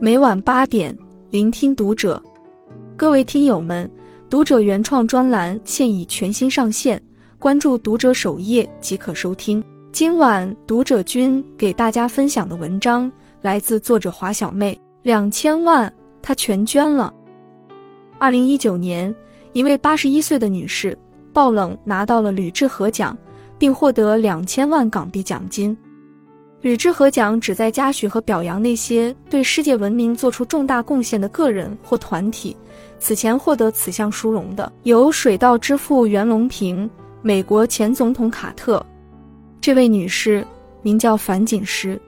每晚八点，聆听读者。各位听友们，读者原创专栏现已全新上线，关注读者首页即可收听。今晚读者君给大家分享的文章来自作者华小妹，两千万，她全捐了。二零一九年，一位八十一岁的女士爆冷拿到了吕志和奖，并获得两千万港币奖金。吕志和奖旨在嘉许和表扬那些对世界文明做出重大贡献的个人或团体。此前获得此项殊荣的有水稻之父袁隆平、美国前总统卡特。这位女士名叫樊锦诗，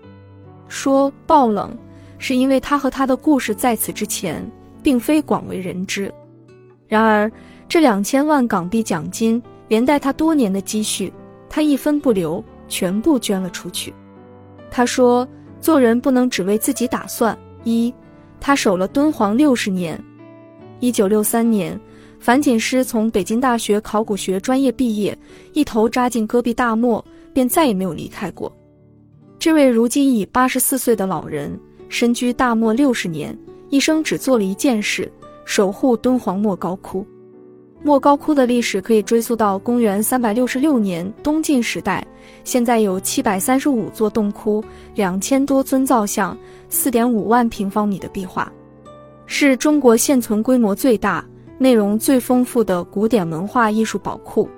说爆冷是因为她和她的故事在此之前并非广为人知。然而，这两千万港币奖金连带她多年的积蓄，她一分不留，全部捐了出去。他说：“做人不能只为自己打算。”一，他守了敦煌六十年。一九六三年，樊锦诗从北京大学考古学专业毕业，一头扎进戈壁大漠，便再也没有离开过。这位如今已八十四岁的老人，身居大漠六十年，一生只做了一件事：守护敦煌莫高窟。莫高窟的历史可以追溯到公元三百六十六年东晋时代。现在有七百三十五座洞窟，两千多尊造像，四点五万平方米的壁画，是中国现存规模最大、内容最丰富的古典文化艺术宝库。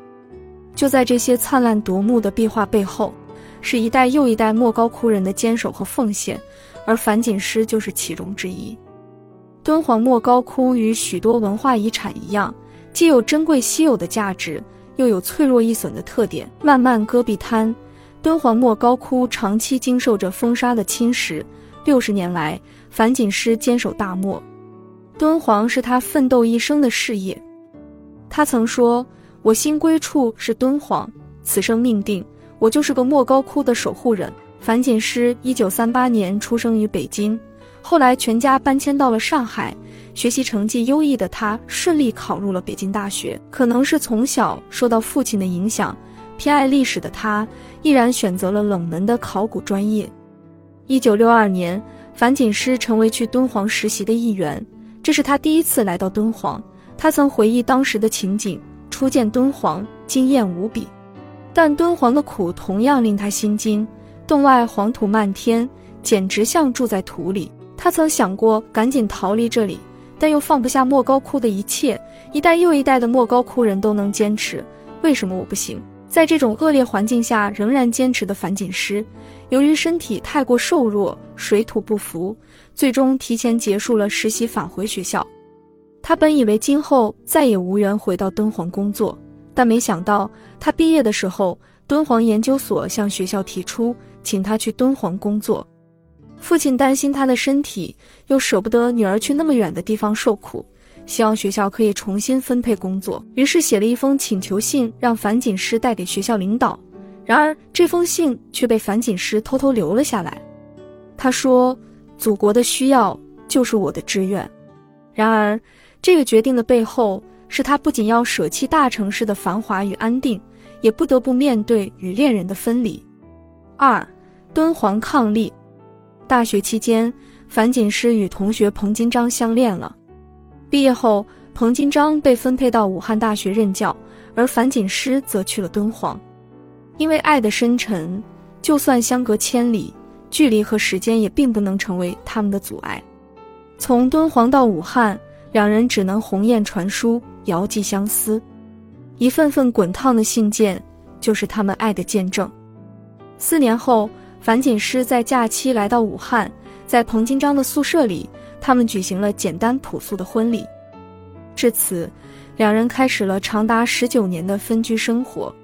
就在这些灿烂夺目的壁画背后，是一代又一代莫高窟人的坚守和奉献，而樊锦诗就是其中之一。敦煌莫高窟与许多文化遗产一样。既有珍贵稀有的价值，又有脆弱易损的特点。漫漫戈壁滩，敦煌莫高窟长期经受着风沙的侵蚀。六十年来，樊锦诗坚守大漠，敦煌是他奋斗一生的事业。他曾说：“我心归处是敦煌，此生命定，我就是个莫高窟的守护人。”樊锦诗一九三八年出生于北京，后来全家搬迁到了上海。学习成绩优异的他顺利考入了北京大学。可能是从小受到父亲的影响，偏爱历史的他毅然选择了冷门的考古专业。一九六二年，樊锦诗成为去敦煌实习的一员，这是他第一次来到敦煌。他曾回忆当时的情景：初见敦煌，惊艳无比。但敦煌的苦同样令他心惊，洞外黄土漫天，简直像住在土里。他曾想过赶紧逃离这里。但又放不下莫高窟的一切，一代又一代的莫高窟人都能坚持，为什么我不行？在这种恶劣环境下仍然坚持的樊锦诗，由于身体太过瘦弱，水土不服，最终提前结束了实习，返回学校。他本以为今后再也无缘回到敦煌工作，但没想到他毕业的时候，敦煌研究所向学校提出，请他去敦煌工作。父亲担心他的身体，又舍不得女儿去那么远的地方受苦，希望学校可以重新分配工作，于是写了一封请求信，让樊锦诗带给学校领导。然而这封信却被樊锦诗偷偷留了下来。他说：“祖国的需要就是我的志愿。”然而这个决定的背后，是他不仅要舍弃大城市的繁华与安定，也不得不面对与恋人的分离。二，敦煌抗力。大学期间，樊锦诗与同学彭金章相恋了。毕业后，彭金章被分配到武汉大学任教，而樊锦诗则去了敦煌。因为爱的深沉，就算相隔千里，距离和时间也并不能成为他们的阻碍。从敦煌到武汉，两人只能鸿雁传书，遥寄相思。一份份滚烫的信件，就是他们爱的见证。四年后。樊锦诗在假期来到武汉，在彭金章的宿舍里，他们举行了简单朴素的婚礼。至此，两人开始了长达十九年的分居生活。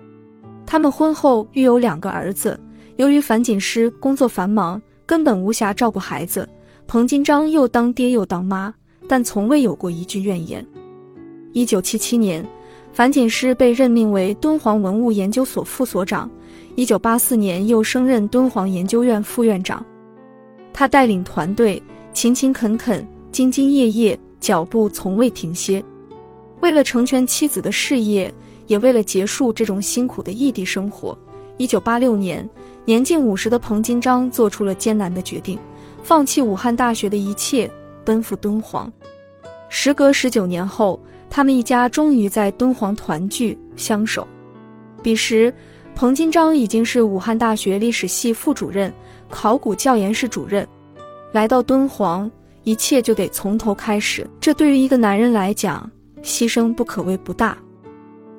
他们婚后育有两个儿子。由于樊锦诗工作繁忙，根本无暇照顾孩子，彭金章又当爹又当妈，但从未有过一句怨言。一九七七年，樊锦诗被任命为敦煌文物研究所副所长。一九八四年，又升任敦煌研究院副院长。他带领团队勤勤恳恳、兢兢业业，脚步从未停歇。为了成全妻子的事业，也为了结束这种辛苦的异地生活，一九八六年，年近五十的彭金章做出了艰难的决定，放弃武汉大学的一切，奔赴敦煌。时隔十九年后，他们一家终于在敦煌团聚相守。彼时，彭金章已经是武汉大学历史系副主任、考古教研室主任。来到敦煌，一切就得从头开始。这对于一个男人来讲，牺牲不可谓不大。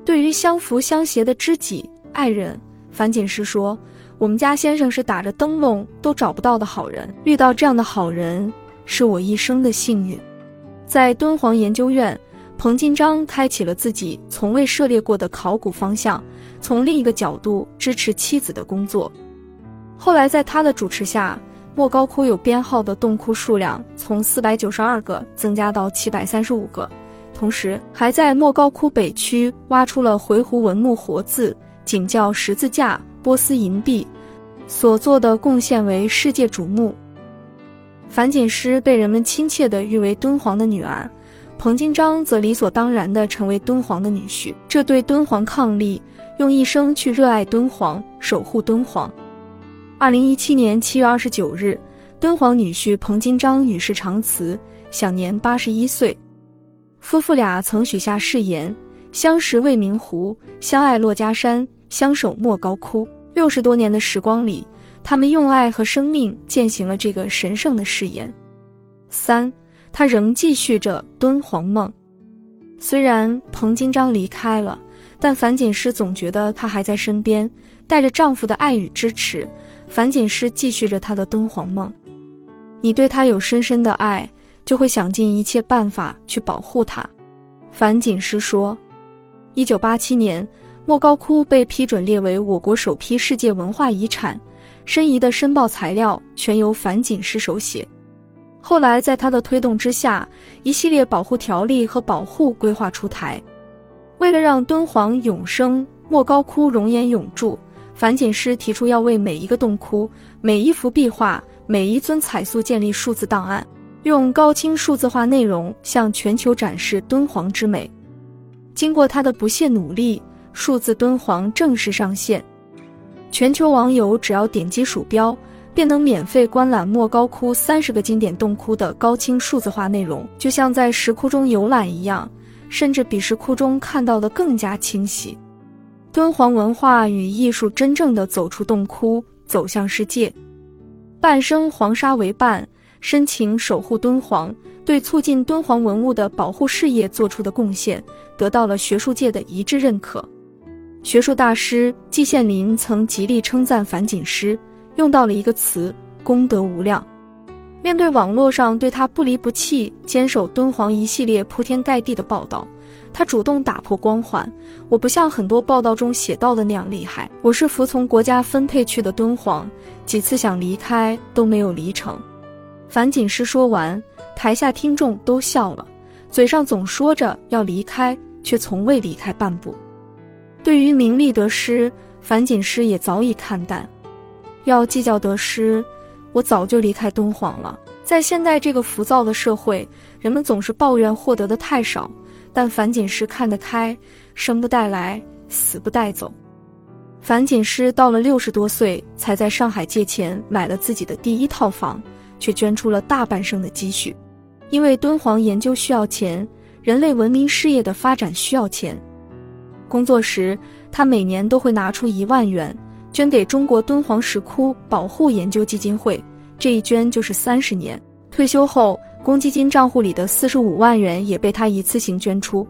对于相扶相携的知己、爱人，樊锦诗说：“我们家先生是打着灯笼都找不到的好人，遇到这样的好人，是我一生的幸运。”在敦煌研究院，彭金章开启了自己从未涉猎过的考古方向，从另一个角度支持妻子的工作。后来，在他的主持下，莫高窟有编号的洞窟数量从四百九十二个增加到七百三十五个，同时还在莫高窟北区挖出了回鹘文木活字、景教十字架、波斯银币，所做的贡献为世界瞩目。樊锦诗被人们亲切地誉为敦煌的女儿，彭金章则理所当然地成为敦煌的女婿。这对敦煌伉俪，用一生去热爱敦煌，守护敦煌。二零一七年七月二十九日，敦煌女婿彭金章与世长辞，享年八十一岁。夫妇俩曾许下誓言：相识未名湖，相爱珞珈山，相守莫高窟。六十多年的时光里。他们用爱和生命践行了这个神圣的誓言。三，他仍继续着敦煌梦。虽然彭金章离开了，但樊锦诗总觉得他还在身边，带着丈夫的爱与支持，樊锦诗继续着她的敦煌梦。你对他有深深的爱，就会想尽一切办法去保护他。樊锦诗说：“一九八七年，莫高窟被批准列为我国首批世界文化遗产。”申遗的申报材料全由樊锦诗手写。后来，在他的推动之下，一系列保护条例和保护规划出台。为了让敦煌永生，莫高窟容颜永驻，樊锦诗提出要为每一个洞窟、每一幅壁画、每一尊彩塑建立数字档案，用高清数字化内容向全球展示敦煌之美。经过他的不懈努力，数字敦煌正式上线。全球网友只要点击鼠标，便能免费观览莫高窟三十个经典洞窟的高清数字化内容，就像在石窟中游览一样，甚至比石窟中看到的更加清晰。敦煌文化与艺术真正的走出洞窟，走向世界。半生黄沙为伴，深情守护敦煌，对促进敦煌文物的保护事业做出的贡献，得到了学术界的一致认可。学术大师季羡林曾极力称赞樊锦诗，用到了一个词“功德无量”。面对网络上对他不离不弃、坚守敦煌一系列铺天盖地的报道，他主动打破光环。我不像很多报道中写到的那样厉害，我是服从国家分配去的敦煌，几次想离开都没有离成。樊锦诗说完，台下听众都笑了，嘴上总说着要离开，却从未离开半步。对于名利得失，樊锦诗也早已看淡。要计较得失，我早就离开敦煌了。在现在这个浮躁的社会，人们总是抱怨获得的太少，但樊锦诗看得开，生不带来，死不带走。樊锦诗到了六十多岁，才在上海借钱买了自己的第一套房，却捐出了大半生的积蓄，因为敦煌研究需要钱，人类文明事业的发展需要钱。工作时，他每年都会拿出一万元捐给中国敦煌石窟保护研究基金会，这一捐就是三十年。退休后，公积金账户里的四十五万元也被他一次性捐出。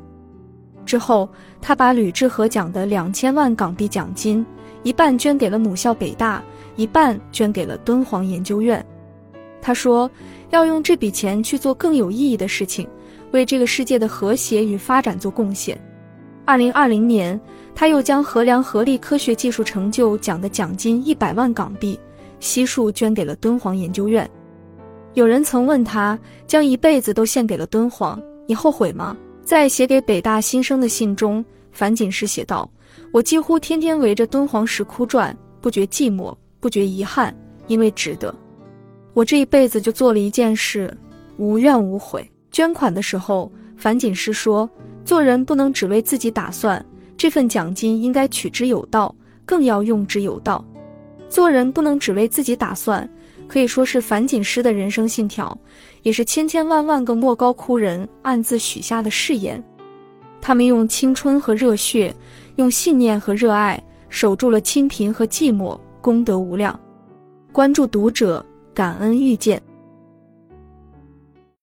之后，他把吕志和奖的两千万港币奖金，一半捐给了母校北大，一半捐给了敦煌研究院。他说，要用这笔钱去做更有意义的事情，为这个世界的和谐与发展做贡献。二零二零年，他又将衡量合力科学技术成就奖的奖金一百万港币悉数捐给了敦煌研究院。有人曾问他，将一辈子都献给了敦煌，你后悔吗？在写给北大新生的信中，樊锦诗写道：“我几乎天天围着敦煌石窟转，不觉寂寞，不觉遗憾，因为值得。我这一辈子就做了一件事，无怨无悔。”捐款的时候，樊锦诗说。做人不能只为自己打算，这份奖金应该取之有道，更要用之有道。做人不能只为自己打算，可以说是樊锦诗的人生信条，也是千千万万个莫高窟人暗自许下的誓言。他们用青春和热血，用信念和热爱，守住了清贫和寂寞，功德无量。关注读者，感恩遇见。